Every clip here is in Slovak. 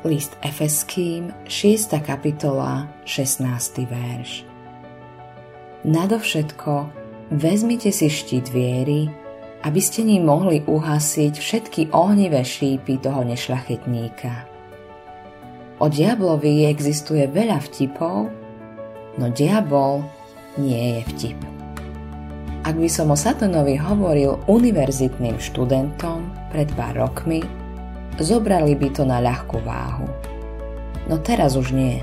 List Efeským, 6. kapitola, 16. verš. Nadovšetko, vezmite si štít viery, aby ste ním mohli uhasiť všetky ohnivé šípy toho nešlachetníka. O diablovi existuje veľa vtipov, no diabol nie je vtip. Ak by som o Satanovi hovoril univerzitným študentom pred pár rokmi, zobrali by to na ľahkú váhu. No teraz už nie.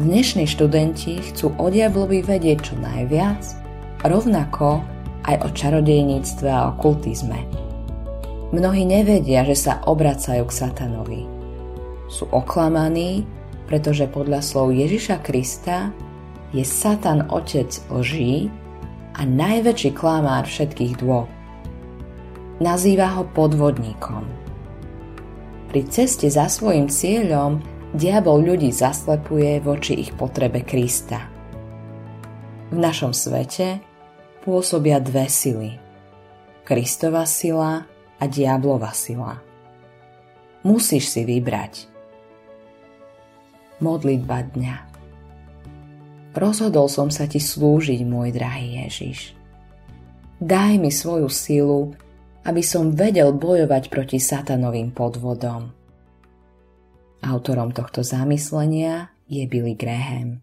Dnešní študenti chcú o diablovi vedieť čo najviac, rovnako aj o čarodejníctve a okultizme. Mnohí nevedia, že sa obracajú k satanovi. Sú oklamaní, pretože podľa slov Ježiša Krista je Satan otec lží a najväčší klamár všetkých dôb. Nazýva ho podvodníkom. Pri ceste za svojim cieľom diabol ľudí zaslepuje voči ich potrebe Krista. V našom svete pôsobia dve sily. Kristova sila a diablova sila. Musíš si vybrať. Modlitba dňa Rozhodol som sa ti slúžiť, môj drahý Ježiš. Daj mi svoju silu, aby som vedel bojovať proti satanovým podvodom. Autorom tohto zamyslenia je Billy Graham.